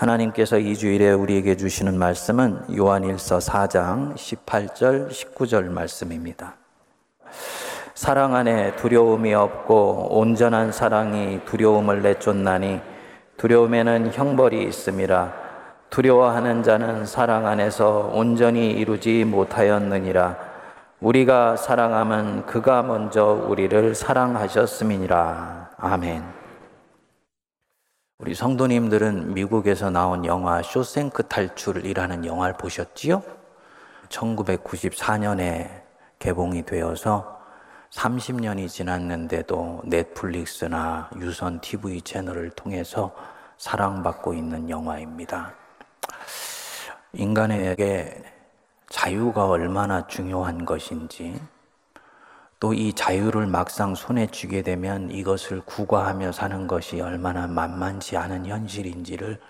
하나님께서 이 주일에 우리에게 주시는 말씀은 요한일서 4장 18절, 19절 말씀입니다. 사랑 안에 두려움이 없고 온전한 사랑이 두려움을 내쫓나니 두려움에는 형벌이 있음이라 두려워하는 자는 사랑 안에서 온전히 이루지 못하였느니라 우리가 사랑하면 그가 먼저 우리를 사랑하셨음이니라 아멘. 우리 성도님들은 미국에서 나온 영화 쇼생크 탈출이라는 영화를 보셨지요? 1994년에 개봉이 되어서 30년이 지났는데도 넷플릭스나 유선 TV 채널을 통해서 사랑받고 있는 영화입니다. 인간에게 자유가 얼마나 중요한 것인지 또 이 자유를 막상 손에 쥐게 되면 이것을 구가하며 사는 것이 얼마나 만만치 않은 현실인지를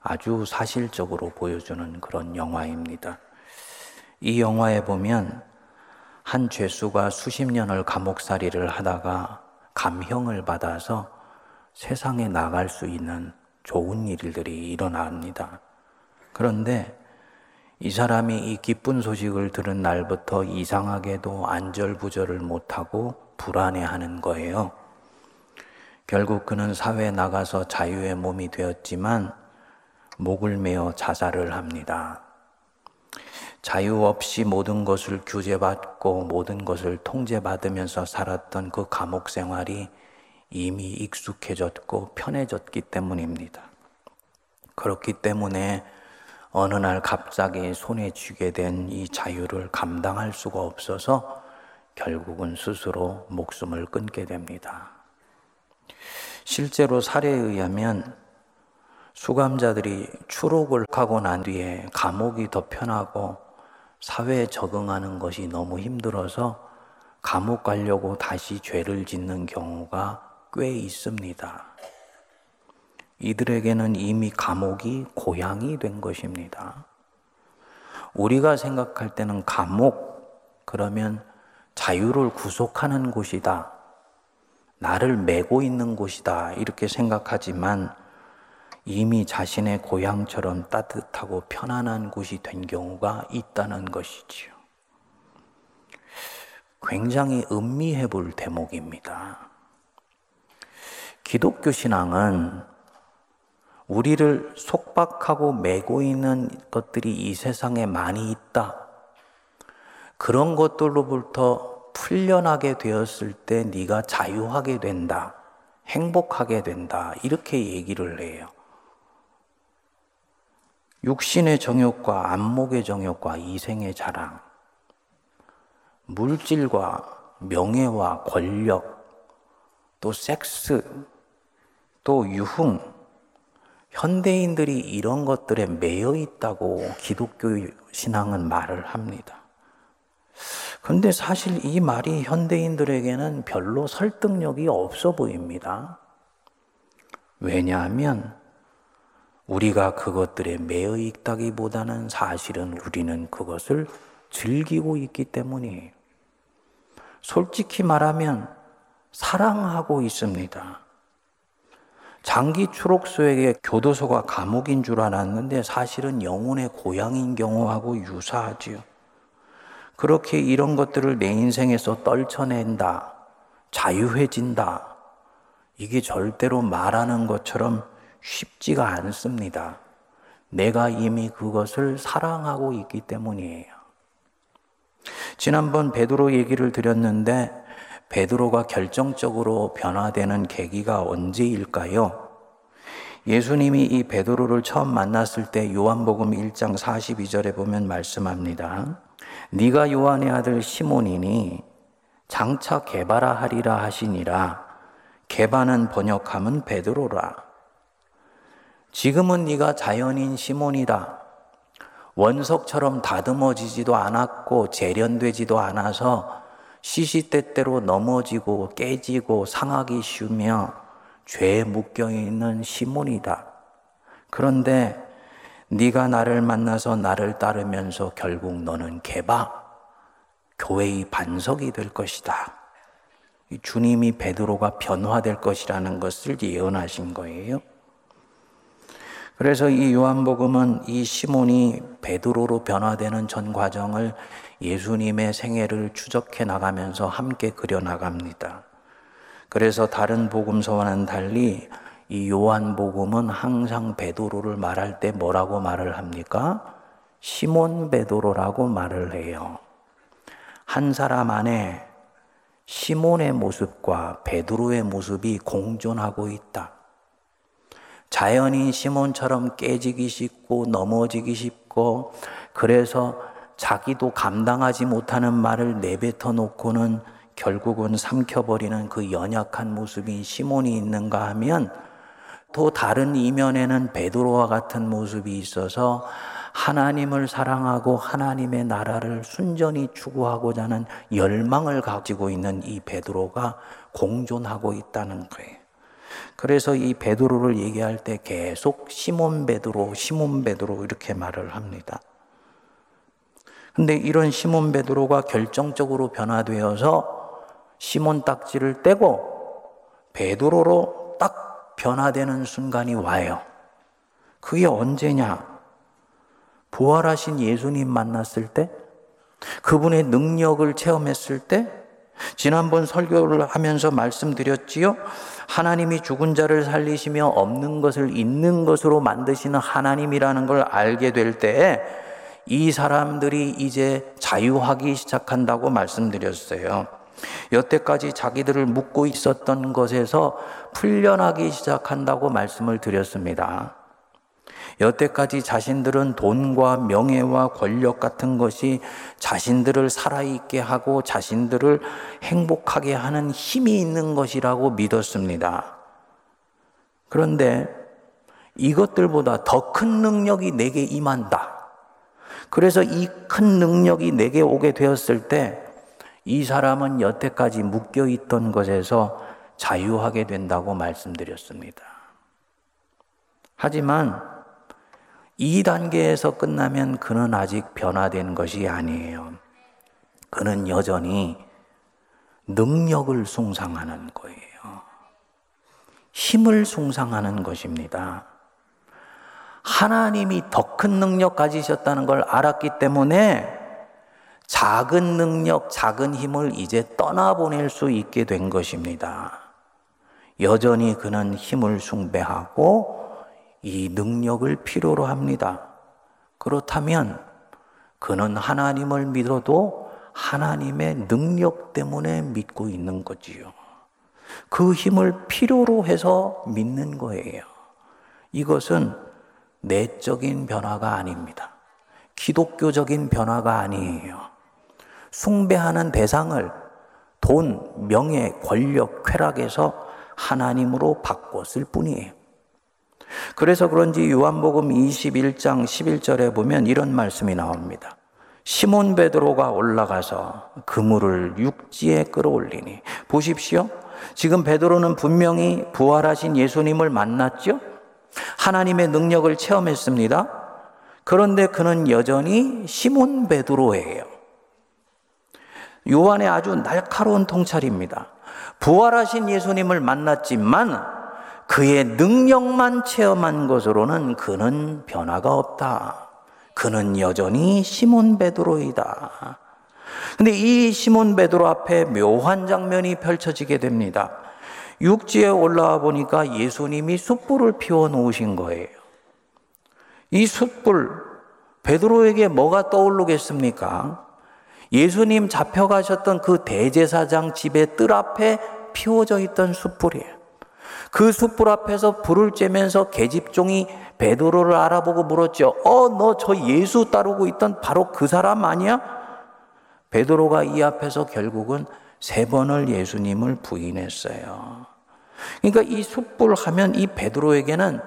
아주 사실적으로 보여주는 그런 영화입니다. 이 영화에 보면 한 죄수가 수십 년을 감옥살이를 하다가 감형을 받아서 세상에 나갈 수 있는 좋은 일들이 일어납니다. 그런데 이 사람이 이 기쁜 소식을 들은 날부터 이상하게도 안절부절을 못하고 불안해하는 거예요. 결국 그는 사회에 나가서 자유의 몸이 되었지만 목을 메어 자살을 합니다. 자유 없이 모든 것을 규제받고 모든 것을 통제받으면서 살았던 그 감옥 생활이 이미 익숙해졌고 편해졌기 때문입니다. 그렇기 때문에 어느 날 갑자기 손에 쥐게 된 이 자유를 감당할 수가 없어서 결국은 스스로 목숨을 끊게 됩니다. 실제로 사례에 의하면 수감자들이 추록을 하고 난 뒤에 감옥이 더 편하고 사회에 적응하는 것이 너무 힘들어서 감옥 가려고 다시 죄를 짓는 경우가 꽤 있습니다. 이들에게는 이미 감옥이 고향이 된 것입니다. 우리가 생각할 때는 감옥, 그러면 자유를 구속하는 곳이다. 나를 메고 있는 곳이다. 이렇게 생각하지만 이미 자신의 고향처럼 따뜻하고 편안한 곳이 된 경우가 있다는 것이지요. 굉장히 음미해 볼 대목입니다. 기독교 신앙은 우리를 속박하고 매고 있는 것들이 이 세상에 많이 있다. 그런 것들로부터 풀려나게 되었을 때 네가 자유하게 된다. 행복하게 된다. 이렇게 얘기를 해요. 육신의 정욕과 안목의 정욕과 이생의 자랑, 물질과 명예와 권력, 또 섹스, 또 유흥, 현대인들이 이런 것들에 매여 있다고 기독교 신앙은 말을 합니다. 근데 사실 이 말이 현대인들에게는 별로 설득력이 없어 보입니다. 왜냐하면 우리가 그것들에 매여 있다기보다는 사실은 우리는 그것을 즐기고 있기 때문이에요. 솔직히 말하면 사랑하고 있습니다. 장기 추록소에게 교도소가 감옥인 줄 알았는데 사실은 영혼의 고향인 경우하고 유사하지요. 그렇게 이런 것들을 내 인생에서 떨쳐낸다, 자유해진다. 이게 절대로 말하는 것처럼 쉽지가 않습니다. 내가 이미 그것을 사랑하고 있기 때문이에요. 지난번 베드로 얘기를 드렸는데 베드로가 결정적으로 변화되는 계기가 언제일까요? 예수님이 이 베드로를 처음 만났을 때 요한복음 1장 42절에 보면 말씀합니다. 네가 요한의 아들 시몬이니 장차 개바라 하리라 하시니라. 개바는 번역하면 베드로라. 지금은 네가 자연인 시몬이다. 원석처럼 다듬어지지도 않았고 재련되지도 않아서 시시때때로 넘어지고 깨지고 상하기 쉬우며 죄에 묶여 있는 시몬이다. 그런데 네가 나를 만나서 나를 따르면서 결국 너는 개바 교회의 반석이 될 것이다. 주님이 베드로가 변화될 것이라는 것을 예언하신 거예요. 그래서 이 요한복음은 이 시몬이 베드로로 변화되는 전 과정을 예수님의 생애를 추적해 나가면서 함께 그려 나갑니다. 그래서 다른 복음서와는 달리 이 요한복음은 항상 베드로를 말할 때 뭐라고 말을 합니까? 시몬 베드로라고 말을 해요. 한 사람 안에 시몬의 모습과 베드로의 모습이 공존하고 있다. 자연인 시몬처럼 깨지기 쉽고 넘어지기 쉽고 그래서 자기도 감당하지 못하는 말을 내뱉어 놓고는 결국은 삼켜버리는 그 연약한 모습인 시몬이 있는가 하면 또 다른 이면에는 베드로와 같은 모습이 있어서 하나님을 사랑하고 하나님의 나라를 순전히 추구하고자 하는 열망을 가지고 있는 이 베드로가 공존하고 있다는 거예요. 그래서 이 베드로를 얘기할 때 계속 시몬 베드로, 시몬 베드로 이렇게 말을 합니다. 근데 이런 시몬 베드로가 결정적으로 변화되어서 시몬 딱지를 떼고 베드로로 딱 변화되는 순간이 와요. 그게 언제냐? 부활하신 예수님 만났을 때, 그분의 능력을 체험했을 때, 지난번 설교를 하면서 말씀드렸지요. 하나님이 죽은 자를 살리시며 없는 것을 있는 것으로 만드시는 하나님이라는 걸 알게 될 때에 이 사람들이 이제 자유하기 시작한다고 말씀드렸어요. 여태까지 자기들을 묶고 있었던 것에서 풀려나기 시작한다고 말씀을 드렸습니다. 여태까지 자신들은 돈과 명예와 권력 같은 것이 자신들을 살아있게 하고 자신들을 행복하게 하는 힘이 있는 것이라고 믿었습니다. 그런데 이것들보다 더 큰 능력이 내게 임한다. 그래서 이 큰 능력이 내게 오게 되었을 때 이 사람은 여태까지 묶여 있던 것에서 자유하게 된다고 말씀드렸습니다. 하지만 이 단계에서 끝나면 그는 아직 변화된 것이 아니에요. 그는 여전히 능력을 숭상하는 거예요. 힘을 숭상하는 것입니다. 하나님이 더 큰 능력 가지셨다는 걸 알았기 때문에 작은 능력, 작은 힘을 이제 떠나보낼 수 있게 된 것입니다. 여전히 그는 힘을 숭배하고 이 능력을 필요로 합니다. 그렇다면 그는 하나님을 믿어도 하나님의 능력 때문에 믿고 있는 거지요. 그 힘을 필요로 해서 믿는 거예요. 이것은 내적인 변화가 아닙니다. 기독교적인 변화가 아니에요. 숭배하는 대상을 돈, 명예, 권력, 쾌락에서 하나님으로 바꿨을 뿐이에요. 그래서 그런지 요한복음 21장 11절에 보면 이런 말씀이 나옵니다. 시몬 베드로가 올라가서 그물을 육지에 끌어올리니 보십시오. 지금 베드로는 분명히 부활하신 예수님을 만났죠. 하나님의 능력을 체험했습니다. 그런데 그는 여전히 시몬 베드로예요. 요한의 아주 날카로운 통찰입니다. 부활하신 예수님을 만났지만 그의 능력만 체험한 것으로는 그는 변화가 없다. 그는 여전히 시몬 베드로이다. 근데 이 시몬 베드로 앞에 묘한 장면이 펼쳐지게 됩니다. 육지에 올라와 보니까 예수님이 숯불을 피워 놓으신 거예요. 이 숯불, 베드로에게 뭐가 떠오르겠습니까? 예수님 잡혀가셨던 그 대제사장 집의 뜰 앞에 피워져 있던 숯불이에요. 그 숯불 앞에서 불을 쬐면서 계집종이 베드로를 알아보고 물었죠. 어, 너 저 예수 따르고 있던 바로 그 사람 아니야? 베드로가 이 앞에서 결국은 세 번을 예수님을 부인했어요. 그러니까 이 숯불 하면 이 베드로에게는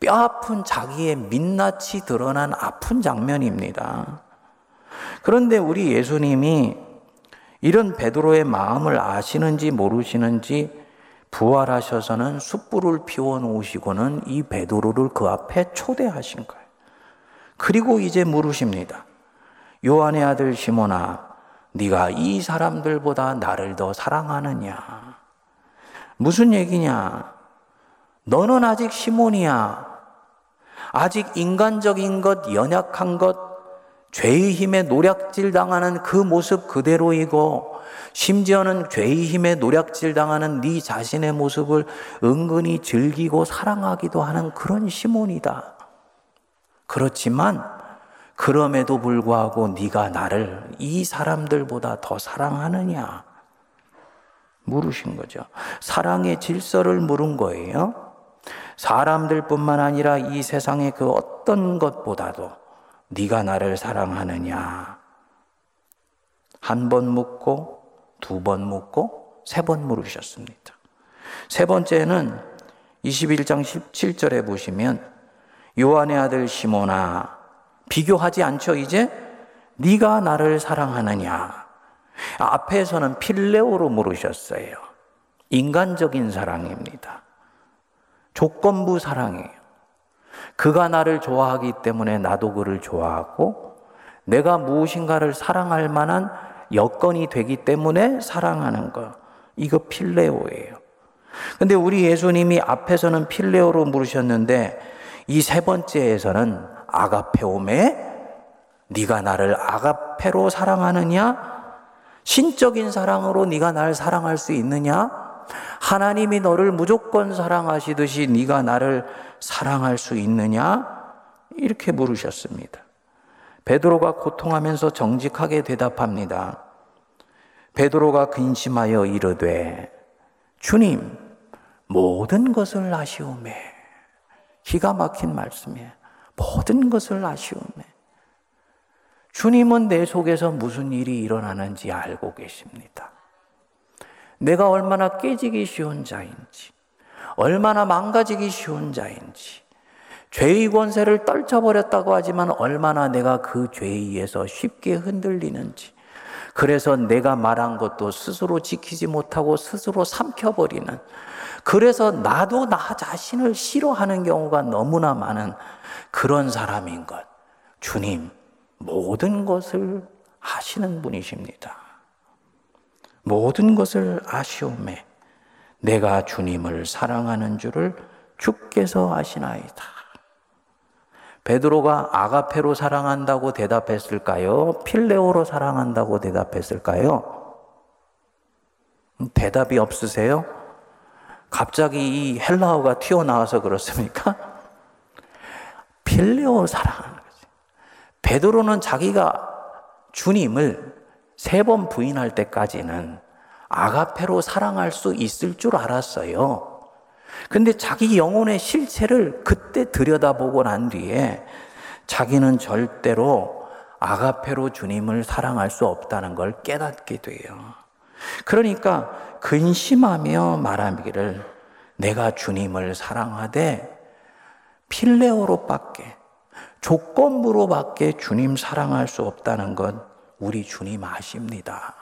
뼈 아픈 자기의 민낯이 드러난 아픈 장면입니다. 그런데 우리 예수님이 이런 베드로의 마음을 아시는지 모르시는지 부활하셔서는 숯불을 피워 놓으시고는 이 베드로를 그 앞에 초대하신 거예요. 그리고 이제 물으십니다. 요한의 아들 시몬아, 네가 이 사람들보다 나를 더 사랑하느냐? 무슨 얘기냐? 너는 아직 시몬이야. 아직 인간적인 것, 연약한 것, 죄의 힘에 노략질 당하는 그 모습 그대로이고 심지어는 죄의 힘에 노략질 당하는 네 자신의 모습을 은근히 즐기고 사랑하기도 하는 그런 시몬이다. 그렇지만 그럼에도 불구하고 네가 나를 이 사람들보다 더 사랑하느냐? 물으신 거죠. 사랑의 질서를 물은 거예요. 사람들뿐만 아니라 이 세상의 그 어떤 것보다도 네가 나를 사랑하느냐? 한 번 묻고 두 번 묻고 세 번 물으셨습니다. 세 번째는 21장 17절에 보시면 요한의 아들 시모나 비교하지 않죠 이제 네가 나를 사랑하느냐 앞에서는 필레오로 물으셨어요. 인간적인 사랑입니다. 조건부 사랑이에요. 그가 나를 좋아하기 때문에 나도 그를 좋아하고 내가 무엇인가를 사랑할 만한 여건이 되기 때문에 사랑하는 것. 이거 필레오예요. 근데 우리 예수님이 앞에서는 필레오로 물으셨는데 이 세 번째에서는 아가페오메 네가 나를 아가페로 사랑하느냐? 신적인 사랑으로 네가 날 사랑할 수 있느냐? 하나님이 너를 무조건 사랑하시듯이 네가 나를 사랑할 수 있느냐? 이렇게 물으셨습니다. 베드로가 고통하면서 정직하게 대답합니다. 베드로가 근심하여 이르되 주님 모든 것을 아시오매 기가 막힌 말씀이에요. 모든 것을 아시오매 주님은 내 속에서 무슨 일이 일어나는지 알고 계십니다. 내가 얼마나 깨지기 쉬운 자인지, 얼마나 망가지기 쉬운 자인지, 죄의 권세를 떨쳐버렸다고 하지만 얼마나 내가 그 죄에 의해서 쉽게 흔들리는지, 그래서 내가 말한 것도 스스로 지키지 못하고 스스로 삼켜버리는, 그래서 나도 나 자신을 싫어하는 경우가 너무나 많은 그런 사람인 것. 주님, 모든 것을 아시는 분이십니다. 모든 것을 아시오매 내가 주님을 사랑하는 줄을 주께서 아시나이다. 베드로가 아가페로 사랑한다고 대답했을까요? 필레오로 사랑한다고 대답했을까요? 대답이 없으세요? 갑자기 이 헬라어가 튀어나와서 그렇습니까? 필레오 사랑하는 거지. 베드로는 자기가 주님을 세 번 부인할 때까지는 아가페로 사랑할 수 있을 줄 알았어요. 근데 자기 영혼의 실체를 그때 들여다보고 난 뒤에 자기는 절대로 아가페로 주님을 사랑할 수 없다는 걸 깨닫게 돼요. 그러니까 근심하며 말하기를 내가 주님을 사랑하되 필레오로밖에 조건부로밖에 주님 사랑할 수 없다는 것 우리 주님 아십니다.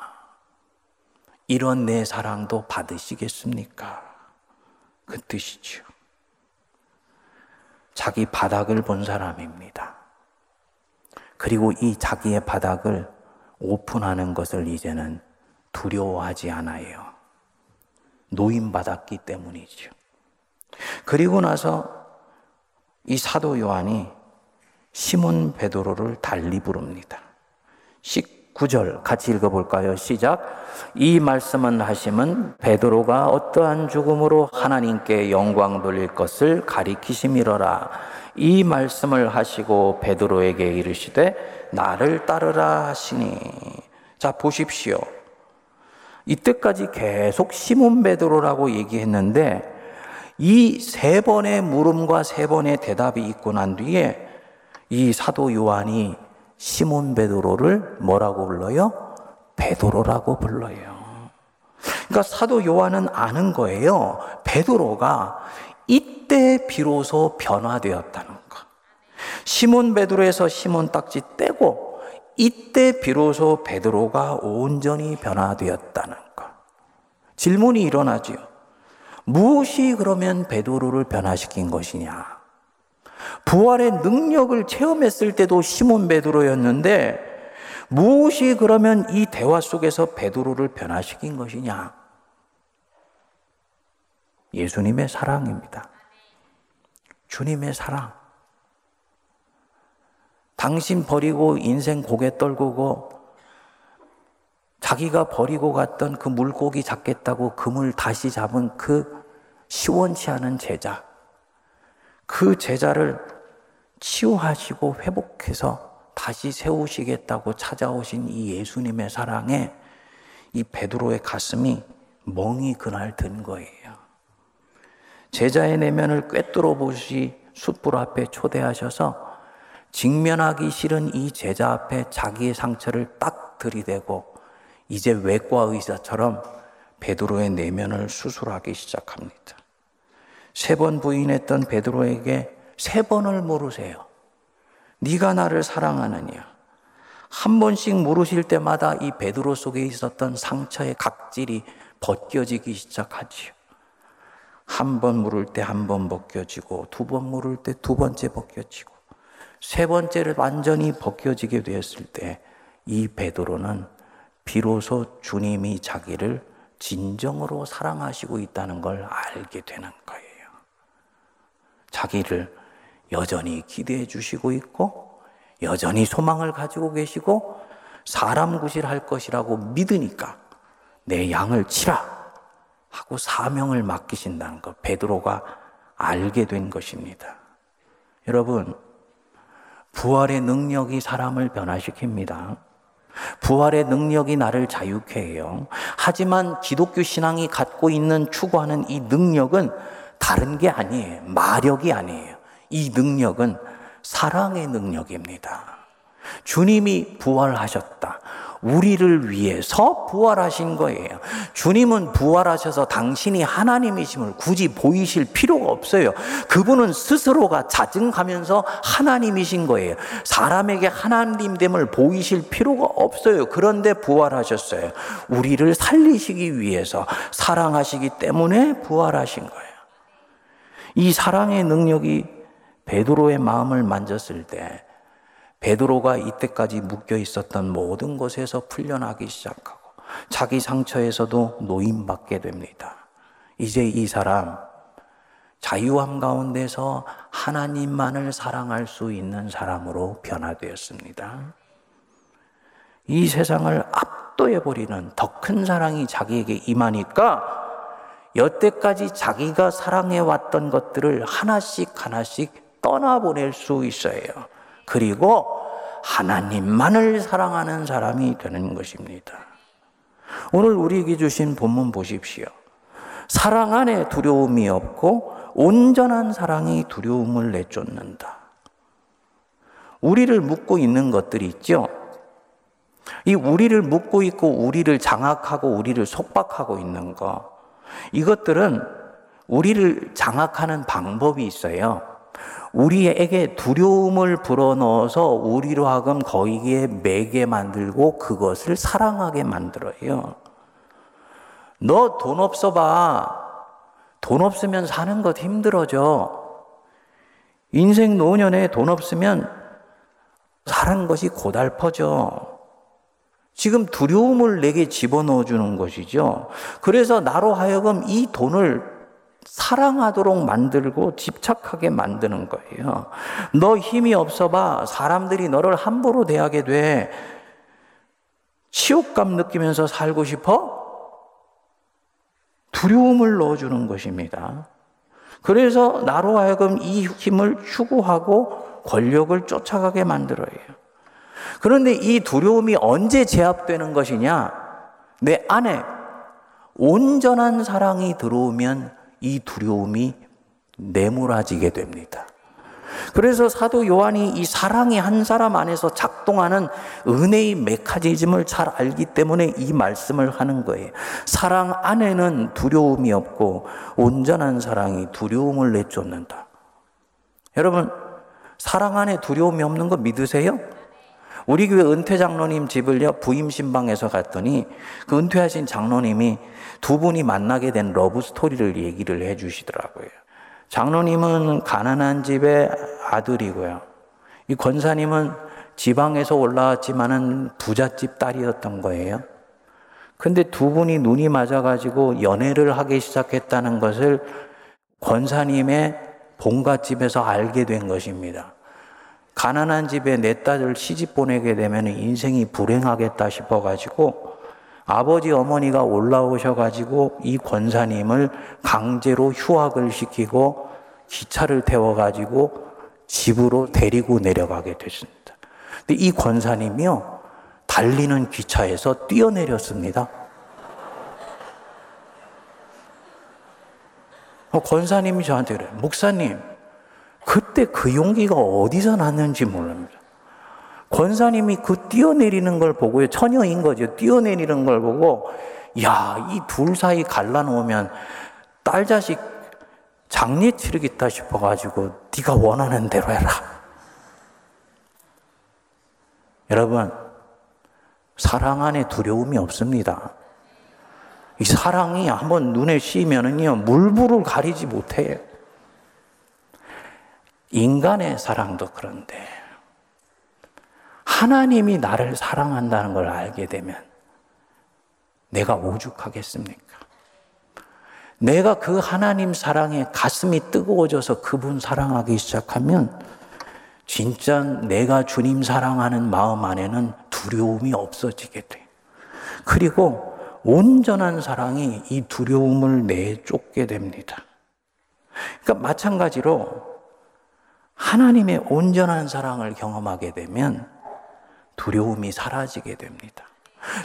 이런 내 사랑도 받으시겠습니까? 그 뜻이죠. 자기 바닥을 본 사람입니다. 그리고 이 자기의 바닥을 오픈하는 것을 이제는 두려워하지 않아요. 노임받았기 때문이죠. 그리고 나서 이 사도 요한이 시몬 베드로를 달리 부릅니다. 19절 같이 읽어 볼까요? 시작. 이 말씀은 하심은 베드로가 어떠한 죽음으로 하나님께 영광 돌릴 것을 가리키심이러라. 이 말씀을 하시고 베드로에게 이르시되 나를 따르라 하시니. 자, 보십시오. 이때까지 계속 시몬 베드로라고 얘기했는데 이 세 번의 물음과 세 번의 대답이 있고 난 뒤에 이 사도 요한이 시몬 베드로를 뭐라고 불러요? 베드로라고 불러요. 그러니까 사도 요한은 아는 거예요. 베드로가 이때 비로소 변화되었다는 거. 시몬 베드로에서 시몬 딱지 떼고 이때 비로소 베드로가 온전히 변화되었다는 거. 질문이 일어나지요. 무엇이 그러면 베드로를 변화시킨 것이냐? 부활의 능력을 체험했을 때도 시몬 베드로였는데 무엇이 그러면 이 대화 속에서 베드로를 변화시킨 것이냐? 예수님의 사랑입니다. 주님의 사랑. 당신 버리고 인생 고개 떨구고 자기가 버리고 갔던 그 물고기 잡겠다고 금을 다시 잡은 그 시원치 않은 제자. 그 제자를 치유하시고 회복해서 다시 세우시겠다고 찾아오신 이 예수님의 사랑에 이 베드로의 가슴이 멍이 그날 든 거예요. 제자의 내면을 꿰뚫어 보시 숯불 앞에 초대하셔서 직면하기 싫은 이 제자 앞에 자기의 상처를 딱 들이대고 이제 외과 의사처럼 베드로의 내면을 수술하기 시작합니다. 세 번 부인했던 베드로에게 세 번을 물으세요. 네가 나를 사랑하느냐? 한 번씩 물으실 때마다 이 베드로 속에 있었던 상처의 각질이 벗겨지기 시작하지요. 한 번 물을 때 한 번 벗겨지고 두 번 물을 때 두 번째 벗겨지고 세 번째를 완전히 벗겨지게 되었을 때 이 베드로는 비로소 주님이 자기를 진정으로 사랑하시고 있다는 걸 알게 되는 거예요. 자기를 여전히 기대해 주시고 있고 여전히 소망을 가지고 계시고 사람 구실할 것이라고 믿으니까 내 양을 치라 하고 사명을 맡기신다는 것 베드로가 알게 된 것입니다. 여러분 부활의 능력이 사람을 변화시킵니다. 부활의 능력이 나를 자유케 해요. 하지만 기독교 신앙이 갖고 있는 추구하는 이 능력은 다른 게 아니에요. 마력이 아니에요. 이 능력은 사랑의 능력입니다. 주님이 부활하셨다. 우리를 위해서 부활하신 거예요. 주님은 부활하셔서 당신이 하나님이심을 굳이 보이실 필요가 없어요. 그분은 스스로가 자증하면서 하나님이신 거예요. 사람에게 하나님됨을 보이실 필요가 없어요. 그런데 부활하셨어요. 우리를 살리시기 위해서 사랑하시기 때문에 부활하신 거예요. 이 사랑의 능력이 베드로의 마음을 만졌을 때 베드로가 이때까지 묶여 있었던 모든 것에서 풀려나기 시작하고 자기 상처에서도 노임받게 됩니다. 이제 이 사람 자유함 가운데서 하나님만을 사랑할 수 있는 사람으로 변화되었습니다. 이 세상을 압도해 버리는 더 큰 사랑이 자기에게 임하니까 여태까지 자기가 사랑해 왔던 것들을 하나씩 하나씩 떠나보낼 수 있어요. 그리고 하나님만을 사랑하는 사람이 되는 것입니다. 오늘 우리에게 주신 본문 보십시오. 사랑 안에 두려움이 없고 온전한 사랑이 두려움을 내쫓는다. 우리를 묶고 있는 것들이 있죠. 이 우리를 묶고 있고 우리를 장악하고 우리를 속박하고 있는 거. 이것들은 우리를 장악하는 방법이 있어요. 우리에게 두려움을 불어넣어서 우리로 하금 거기에 매게 만들고 그것을 사랑하게 만들어요. 너 돈 없어 봐. 돈 없으면 사는 것 힘들어져. 인생 노년에 돈 없으면 사는 것이 고달퍼져. 지금 두려움을 내게 집어넣어 주는 것이죠. 그래서 나로 하여금 이 돈을 사랑하도록 만들고 집착하게 만드는 거예요. 너 힘이 없어 봐. 사람들이 너를 함부로 대하게 돼. 치욕감 느끼면서 살고 싶어? 두려움을 넣어주는 것입니다. 그래서 나로 하여금 이 힘을 추구하고 권력을 쫓아가게 만들어요. 그런데 이 두려움이 언제 제압되는 것이냐? 내 안에 온전한 사랑이 들어오면 이 두려움이 내몰아지게 됩니다. 그래서 사도 요한이 이 사랑이 한 사람 안에서 작동하는 은혜의 메커니즘을 잘 알기 때문에 이 말씀을 하는 거예요. 사랑 안에는 두려움이 없고 온전한 사랑이 두려움을 내쫓는다. 여러분, 사랑 안에 두려움이 없는 거 믿으세요? 우리 교회 은퇴 장로님 집을요, 부임 심방에서 갔더니 그 은퇴하신 장로님이 두 분이 만나게 된 러브 스토리를 얘기를 해 주시더라고요. 장로님은 가난한 집의 아들이고요. 이 권사님은 지방에서 올라왔지만은 부잣집 딸이었던 거예요. 근데 두 분이 눈이 맞아가지고 연애를 하기 시작했다는 것을 권사님의 본갓집에서 알게 된 것입니다. 가난한 집에 내 딸을 시집 보내게 되면 인생이 불행하겠다 싶어가지고 아버지 어머니가 올라오셔가지고 이 권사님을 강제로 휴학을 시키고 기차를 태워가지고 집으로 데리고 내려가게 됐습니다. 근데 이 권사님이요, 달리는 기차에서 뛰어내렸습니다. 어, 권사님이 저한테 그래. 목사님, 그때 그 용기가 어디서 났는지 모릅니다. 권사님이 그 뛰어내리는 걸 보고요. 처녀인 거죠. 뛰어내리는 걸 보고, 야, 이 둘 사이 갈라놓으면 딸 자식 장례 치르겠다 싶어가지고, 네가 원하는 대로 해라. 여러분, 사랑 안에 두려움이 없습니다. 이 사랑이 한번 눈에 씌면은요, 물불을 가리지 못해요. 인간의 사랑도 그런데 하나님이 나를 사랑한다는 걸 알게 되면 내가 오죽하겠습니까? 내가 그 하나님 사랑에 가슴이 뜨거워져서 그분 사랑하기 시작하면 진짜 내가 주님 사랑하는 마음 안에는 두려움이 없어지게 돼. 그리고 온전한 사랑이 이 두려움을 내쫓게 됩니다. 그러니까 마찬가지로 하나님의 온전한 사랑을 경험하게 되면 두려움이 사라지게 됩니다.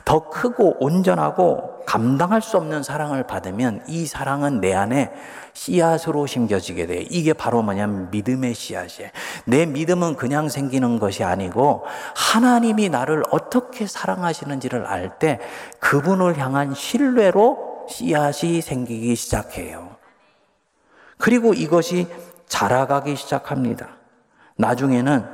더 크고 온전하고 감당할 수 없는 사랑을 받으면 이 사랑은 내 안에 씨앗으로 심겨지게 돼요. 이게 바로 뭐냐면 믿음의 씨앗이에요. 내 믿음은 그냥 생기는 것이 아니고 하나님이 나를 어떻게 사랑하시는지를 알 때 그분을 향한 신뢰로 씨앗이 생기기 시작해요. 그리고 이것이 자라가기 시작합니다. 나중에는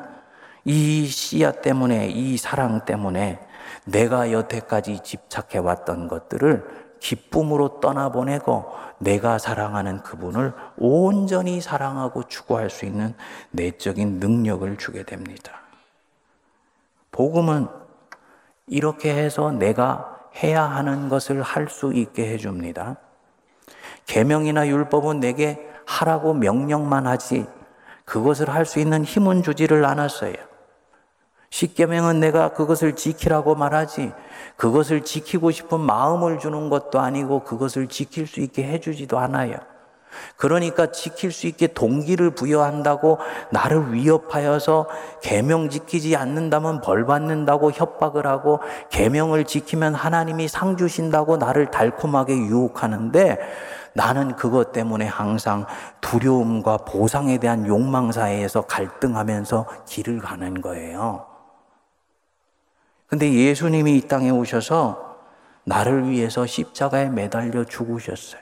이 씨앗 때문에, 이 사랑 때문에 내가 여태까지 집착해 왔던 것들을 기쁨으로 떠나보내고 내가 사랑하는 그분을 온전히 사랑하고 추구할 수 있는 내적인 능력을 주게 됩니다. 복음은 이렇게 해서 내가 해야 하는 것을 할 수 있게 해줍니다. 계명이나 율법은 내게 하라고 명령만 하지 그것을 할 수 있는 힘은 주지를 않았어요. 십계명은 내가 그것을 지키라고 말하지 그것을 지키고 싶은 마음을 주는 것도 아니고 그것을 지킬 수 있게 해주지도 않아요. 그러니까 지킬 수 있게 동기를 부여한다고 나를 위협하여서 계명 지키지 않는다면 벌 받는다고 협박을 하고 계명을 지키면 하나님이 상 주신다고 나를 달콤하게 유혹하는데 나는 그것 때문에 항상 두려움과 보상에 대한 욕망 사이에서 갈등하면서 길을 가는 거예요. 근데 예수님이 이 땅에 오셔서 나를 위해서 십자가에 매달려 죽으셨어요.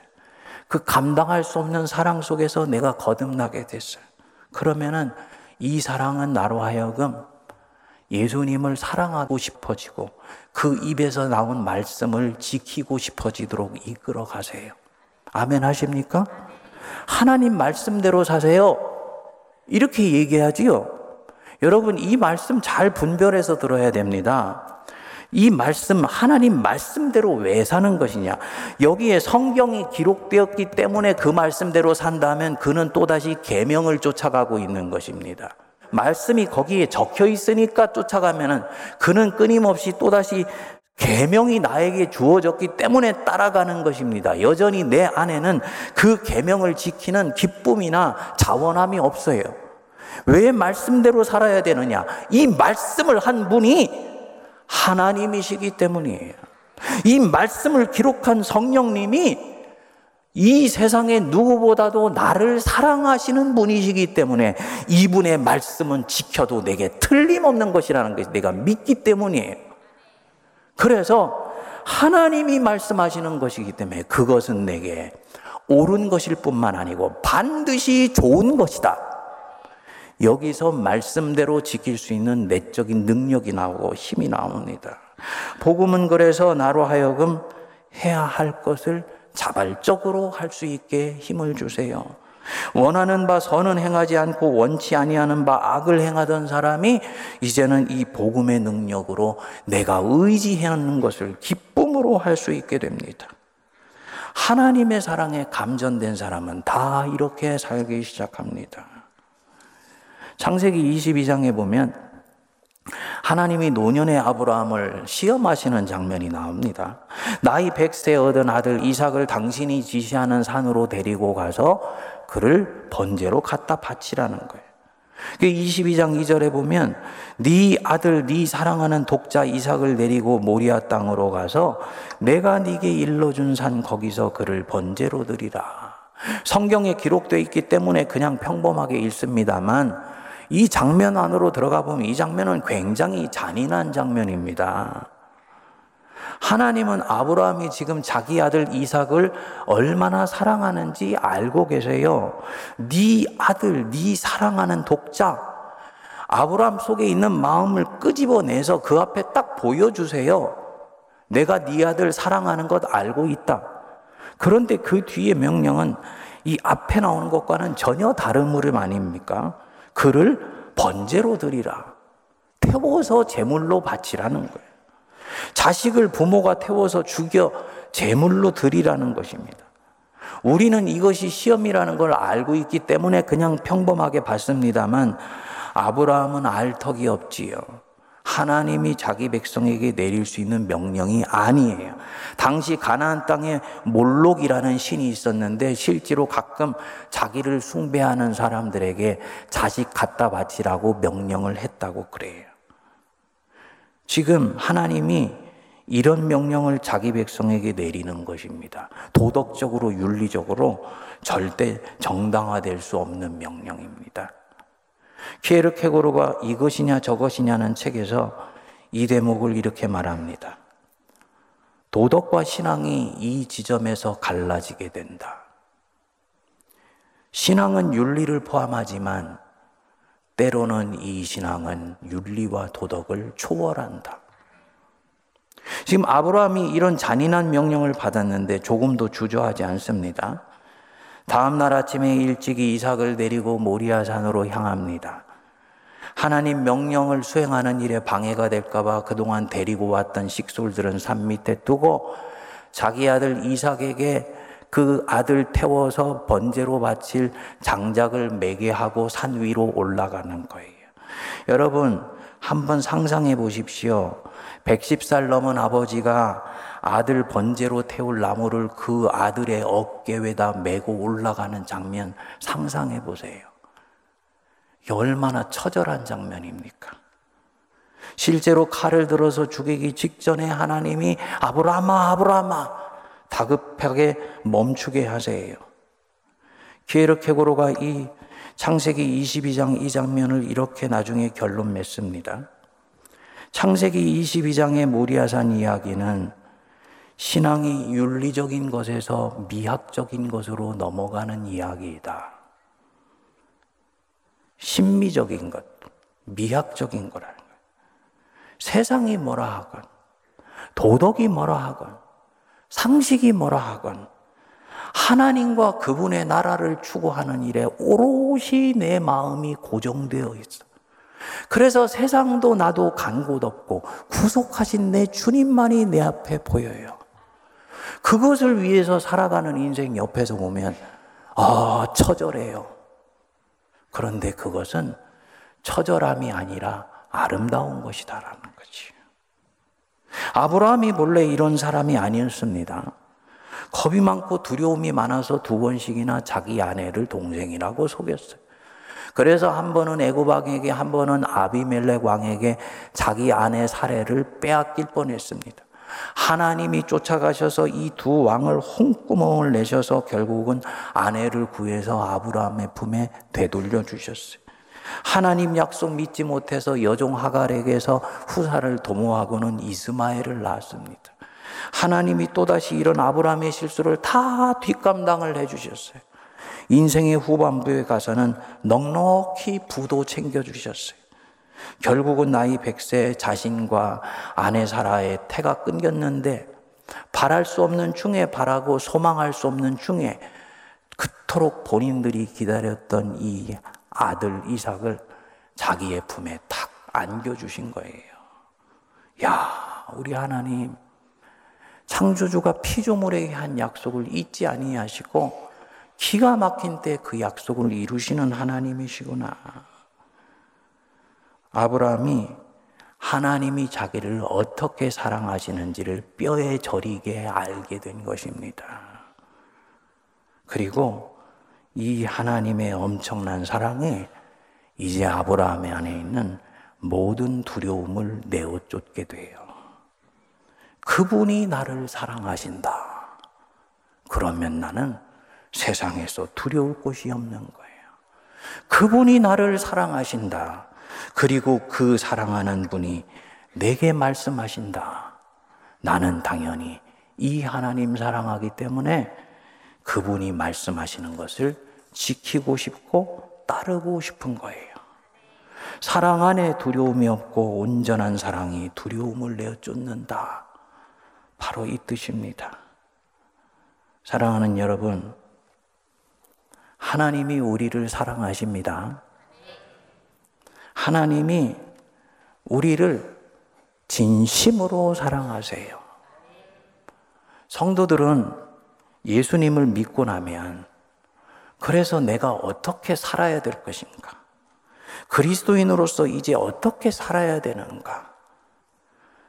그 감당할 수 없는 사랑 속에서 내가 거듭나게 됐어요. 그러면은 이 사랑은 나로 하여금 예수님을 사랑하고 싶어지고 그 입에서 나온 말씀을 지키고 싶어지도록 이끌어 가세요. 아멘 하십니까? 하나님 말씀대로 사세요. 이렇게 얘기하지요. 여러분, 이 말씀 잘 분별해서 들어야 됩니다. 이 말씀, 하나님 말씀대로 왜 사는 것이냐? 여기에 성경이 기록되었기 때문에 그 말씀대로 산다면 그는 또다시 계명을 쫓아가고 있는 것입니다. 말씀이 거기에 적혀 있으니까 쫓아가면은 그는 끊임없이 또다시 계명이 나에게 주어졌기 때문에 따라가는 것입니다. 여전히 내 안에는 그 계명을 지키는 기쁨이나 자원함이 없어요. 왜 말씀대로 살아야 되느냐? 이 말씀을 한 분이 하나님이시기 때문이에요. 이 말씀을 기록한 성령님이 이 세상에 누구보다도 나를 사랑하시는 분이시기 때문에 이분의 말씀은 지켜도 내게 틀림없는 것이라는 것을 내가 믿기 때문이에요. 그래서 하나님이 말씀하시는 것이기 때문에 그것은 내게 옳은 것일 뿐만 아니고 반드시 좋은 것이다. 여기서 말씀대로 지킬 수 있는 내적인 능력이 나오고 힘이 나옵니다. 복음은 그래서 나로 하여금 해야 할 것을 자발적으로 할 수 있게 힘을 주세요. 원하는 바 선은 행하지 않고 원치 아니하는 바 악을 행하던 사람이 이제는 이 복음의 능력으로 내가 의지하는 것을 기쁨으로 할 수 있게 됩니다. 하나님의 사랑에 감전된 사람은 다 이렇게 살기 시작합니다. 창세기 22장에 보면 하나님이 노년의 아브라함을 시험하시는 장면이 나옵니다. 나이 100세 얻은 아들 이삭을 당신이 지시하는 산으로 데리고 가서 그를 번제로 갖다 바치라는 거예요. 22장 그 2절에 보면 네 아들 네 사랑하는 독자 이삭을 내리고 모리아 땅으로 가서 내가 네게 일러준 산 거기서 그를 번제로 드리라. 성경에 기록되어 있기 때문에 그냥 평범하게 읽습니다만 이 장면 안으로 들어가 보면 이 장면은 굉장히 잔인한 장면입니다. 하나님은 아브라함이 지금 자기 아들 이삭을 얼마나 사랑하는지 알고 계세요. 네 아들, 네 사랑하는 독자 아브라함 속에 있는 마음을 끄집어내서 그 앞에 딱 보여주세요. 내가 네 아들 사랑하는 것 알고 있다. 그런데 그 뒤에 명령은 이 앞에 나오는 것과는 전혀 다른 물음 아닙니까? 그를 번제로 드리라. 태워서 제물로 바치라는 거예요. 자식을 부모가 태워서 죽여 제물로 드리라는 것입니다. 우리는 이것이 시험이라는 걸 알고 있기 때문에 그냥 평범하게 받습니다만 아브라함은 알 턱이 없지요. 하나님이 자기 백성에게 내릴 수 있는 명령이 아니에요. 당시 가나안 땅에 몰록이라는 신이 있었는데 실제로 가끔 자기를 숭배하는 사람들에게 자식 갖다 바치라고 명령을 했다고 그래요. 지금 하나님이 이런 명령을 자기 백성에게 내리는 것입니다. 도덕적으로 윤리적으로 절대 정당화될 수 없는 명령입니다. 키에르 케고르가 이것이냐 저것이냐는 책에서 이 대목을 이렇게 말합니다. 도덕과 신앙이 이 지점에서 갈라지게 된다. 신앙은 윤리를 포함하지만 때로는 이 신앙은 윤리와 도덕을 초월한다. 지금 아브라함이 이런 잔인한 명령을 받았는데 조금도 주저하지 않습니다. 다음 날 아침에 일찍이 이삭을 데리고 모리아 산으로 향합니다. 하나님 명령을 수행하는 일에 방해가 될까봐 그동안 데리고 왔던 식솔들은 산 밑에 두고 자기 아들 이삭에게 그 아들 태워서 번제로 바칠 장작을 매게 하고 산 위로 올라가는 거예요. 여러분, 한번 상상해 보십시오. 110살 넘은 아버지가 아들 번제로 태울 나무를 그 아들의 어깨에다 메고 올라가는 장면 상상해 보세요. 얼마나 처절한 장면입니까? 실제로 칼을 들어서 죽이기 직전에 하나님이 아브라함아 아브라함아 다급하게 멈추게 하세요. 게르케고로가 이 창세기 22장 이 장면을 이렇게 나중에 결론 맺습니다. 창세기 22장의 모리아산 이야기는 신앙이 윤리적인 것에서 미학적인 것으로 넘어가는 이야기이다. 신미적인 것, 미학적인 거라는 거예요. 세상이 뭐라 하건, 도덕이 뭐라 하건, 상식이 뭐라 하건, 하나님과 그분의 나라를 추구하는 일에 오롯이 내 마음이 고정되어 있어. 그래서 세상도 나도 간 곳 없고 구속하신 내 주님만이 내 앞에 보여요. 그것을 위해서 살아가는 인생 옆에서 보면 아 처절해요. 그런데 그것은 처절함이 아니라 아름다운 것이다라는 거지. 아브라함이 본래 이런 사람이 아니었습니다. 겁이 많고 두려움이 많아서 두 번씩이나 자기 아내를 동생이라고 속였어요. 그래서 한 번은 애굽 왕에게 한 번은 아비멜렉 왕에게 자기 아내 사례를 빼앗길 뻔했습니다. 하나님이 쫓아가셔서 이 두 왕을 홍구멍을 내셔서 결국은 아내를 구해서 아브라함의 품에 되돌려 주셨어요. 하나님 약속 믿지 못해서 여종 하갈에게서 후사를 도모하고는 이스마엘을 낳았습니다. 하나님이 또다시 이런 아브라함의 실수를 다 뒷감당을 해 주셨어요. 인생의 후반부에 가서는 넉넉히 부도 챙겨주셨어요. 결국은 나이 100세 자신과 아내 사라의 태가 끊겼는데 바랄 수 없는 중에 바라고 소망할 수 없는 중에 그토록 본인들이 기다렸던 이 아들 이삭을 자기의 품에 탁 안겨주신 거예요. 야, 우리 하나님, 창조주가 피조물에게 한 약속을 잊지 아니하시고 기가 막힌 때 그 약속을 이루시는 하나님이시구나. 아브라함이 하나님이 자기를 어떻게 사랑하시는지를 뼈에 저리게 알게 된 것입니다. 그리고 이 하나님의 엄청난 사랑에 이제 아브라함의 안에 있는 모든 두려움을 내어 쫓게 돼요. 그분이 나를 사랑하신다. 그러면 나는 세상에서 두려울 곳이 없는 거예요. 그분이 나를 사랑하신다. 그리고 그 사랑하는 분이 내게 말씀하신다. 나는 당연히 이 하나님 사랑하기 때문에 그분이 말씀하시는 것을 지키고 싶고 따르고 싶은 거예요. 사랑 안에 두려움이 없고 온전한 사랑이 두려움을 내어 쫓는다. 바로 이 뜻입니다. 사랑하는 여러분, 하나님이 우리를 사랑하십니다. 하나님이 우리를 진심으로 사랑하세요. 성도들은 예수님을 믿고 나면 그래서 내가 어떻게 살아야 될 것인가? 그리스도인으로서 이제 어떻게 살아야 되는가?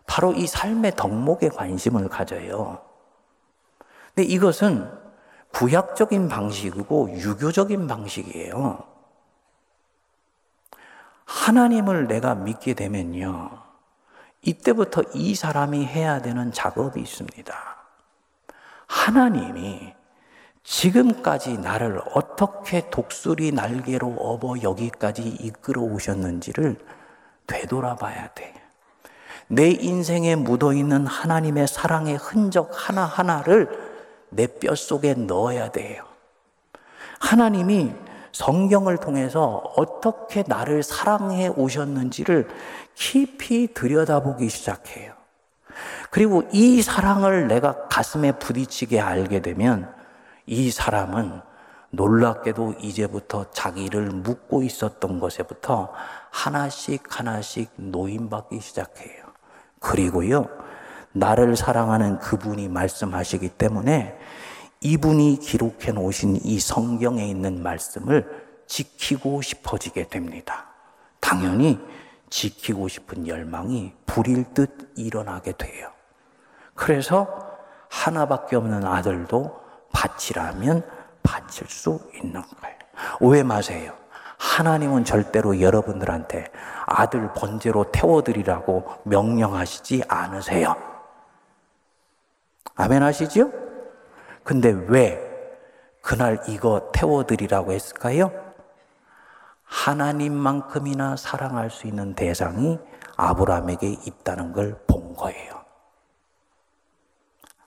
바로 이 삶의 덕목에 관심을 가져요. 근데 이것은 구약적인 방식이고 유교적인 방식이에요. 하나님을 내가 믿게 되면요. 이때부터 이 사람이 해야 되는 작업이 있습니다. 하나님이 지금까지 나를 어떻게 독수리 날개로 업어 여기까지 이끌어 오셨는지를 되돌아봐야 돼. 내 인생에 묻어 있는 하나님의 사랑의 흔적 하나하나를 내 뼛속에 넣어야 돼요. 하나님이 성경을 통해서 어떻게 나를 사랑해 오셨는지를 깊이 들여다보기 시작해요. 그리고 이 사랑을 내가 가슴에 부딪히게 알게 되면 이 사람은 놀랍게도 이제부터 자기를 묻고 있었던 것에부터 하나씩 하나씩 노인받기 시작해요. 그리고요, 나를 사랑하는 그분이 말씀하시기 때문에 이분이 기록해 놓으신 이 성경에 있는 말씀을 지키고 싶어지게 됩니다. 당연히 지키고 싶은 열망이 불일 듯 일어나게 돼요. 그래서 하나밖에 없는 아들도 바치라면 바칠 수 있는 거예요. 오해 마세요. 하나님은 절대로 여러분들한테 아들 번제로 태워드리라고 명령하시지 않으세요. 아멘 하시죠? 근데 왜 그날 이거 태워드리라고 했을까요? 하나님만큼이나 사랑할 수 있는 대상이 아브라함에게 있다는 걸 본 거예요.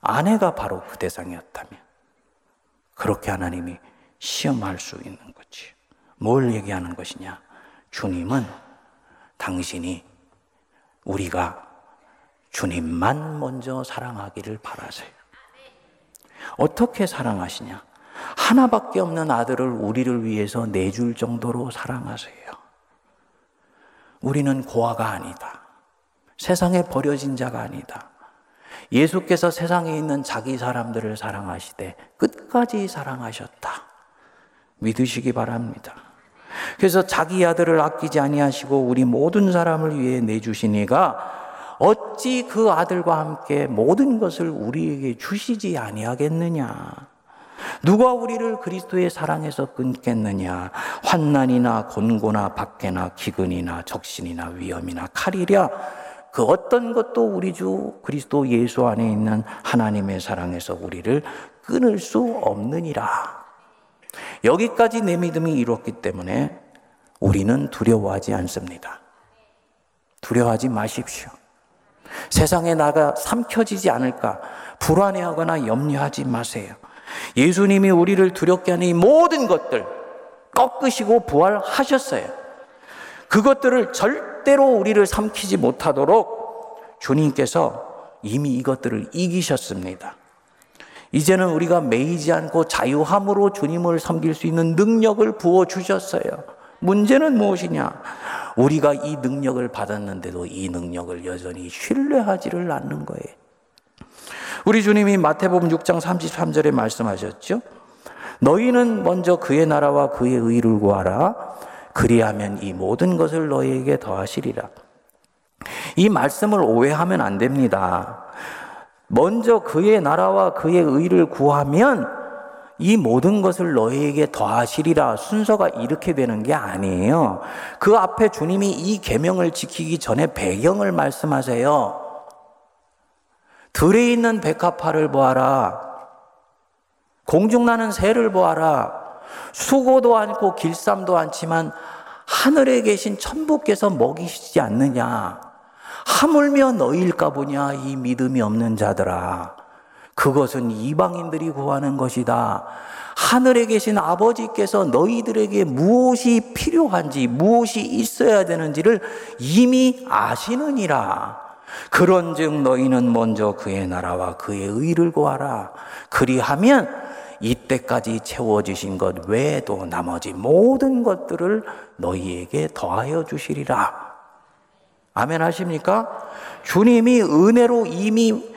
아내가 바로 그 대상이었다면 그렇게 하나님이 시험할 수 있는 거지. 뭘 얘기하는 것이냐? 주님은 당신이 우리가 주님만 먼저 사랑하기를 바라세요. 어떻게 사랑하시냐? 하나밖에 없는 아들을 우리를 위해서 내줄 정도로 사랑하세요. 우리는 고아가 아니다. 세상에 버려진 자가 아니다. 예수께서 세상에 있는 자기 사람들을 사랑하시되 끝까지 사랑하셨다. 믿으시기 바랍니다. 그래서 자기 아들을 아끼지 아니하시고 우리 모든 사람을 위해 내주신 이가 어찌 그 아들과 함께 모든 것을 우리에게 주시지 아니하겠느냐? 누가 우리를 그리스도의 사랑에서 끊겠느냐? 환난이나 곤고나 박해나 기근이나 적신이나 위험이나 칼이랴 그 어떤 것도 우리 주 그리스도 예수 안에 있는 하나님의 사랑에서 우리를 끊을 수 없느니라. 여기까지 내 믿음이 이뤘기 때문에 우리는 두려워하지 않습니다. 두려워하지 마십시오. 세상에 나가 삼켜지지 않을까 불안해하거나 염려하지 마세요. 예수님이 우리를 두렵게 하는 이 모든 것들 꺾으시고 부활하셨어요. 그것들을 절대로 우리를 삼키지 못하도록 주님께서 이미 이것들을 이기셨습니다. 이제는 우리가 매이지 않고 자유함으로 주님을 섬길 수 있는 능력을 부어 주셨어요. 문제는 무엇이냐? 우리가 이 능력을 받았는데도 이 능력을 여전히 신뢰하지를 않는 거예요. 우리 주님이 마태복음 6장 33절에 말씀하셨죠. 너희는 먼저 그의 나라와 그의 의를 구하라. 그리하면 이 모든 것을 너희에게 더하시리라. 이 말씀을 오해하면 안 됩니다. 먼저 그의 나라와 그의 의를 구하면 이 모든 것을 너희에게 더하시리라 순서가 이렇게 되는 게 아니에요. 그 앞에 주님이 이 계명을 지키기 전에 배경을 말씀하세요. 들에 있는 백합화를 보아라. 공중 나는 새를 보아라. 수고도 않고 길쌈도 않지만 하늘에 계신 천부께서 먹이시지 않느냐. 하물며 너희일까 보냐 이 믿음이 없는 자들아. 그것은 이방인들이 구하는 것이다. 하늘에 계신 아버지께서 너희들에게 무엇이 필요한지, 무엇이 있어야 되는지를 이미 아시느니라. 그런 즉 너희는 먼저 그의 나라와 그의 의를 구하라. 그리하면 이때까지 채워주신 것 외에도 나머지 모든 것들을 너희에게 더하여 주시리라. 아멘 하십니까? 주님이 은혜로 이미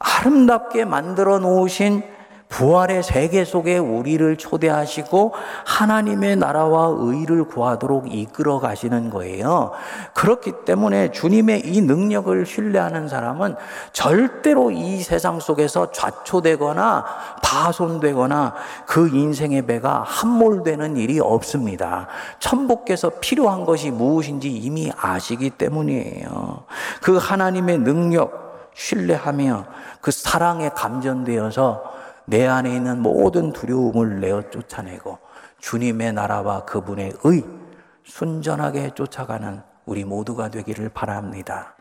아름답게 만들어 놓으신 부활의 세계 속에 우리를 초대하시고 하나님의 나라와 의를 구하도록 이끌어 가시는 거예요. 그렇기 때문에 주님의 이 능력을 신뢰하는 사람은 절대로 이 세상 속에서 좌초되거나 파손되거나 그 인생의 배가 함몰되는 일이 없습니다. 천복께서 필요한 것이 무엇인지 이미 아시기 때문이에요. 그 하나님의 능력 신뢰하며 그 사랑에 감전되어서 내 안에 있는 모든 두려움을 내어 쫓아내고 주님의 나라와 그분의 의 순전하게 쫓아가는 우리 모두가 되기를 바랍니다.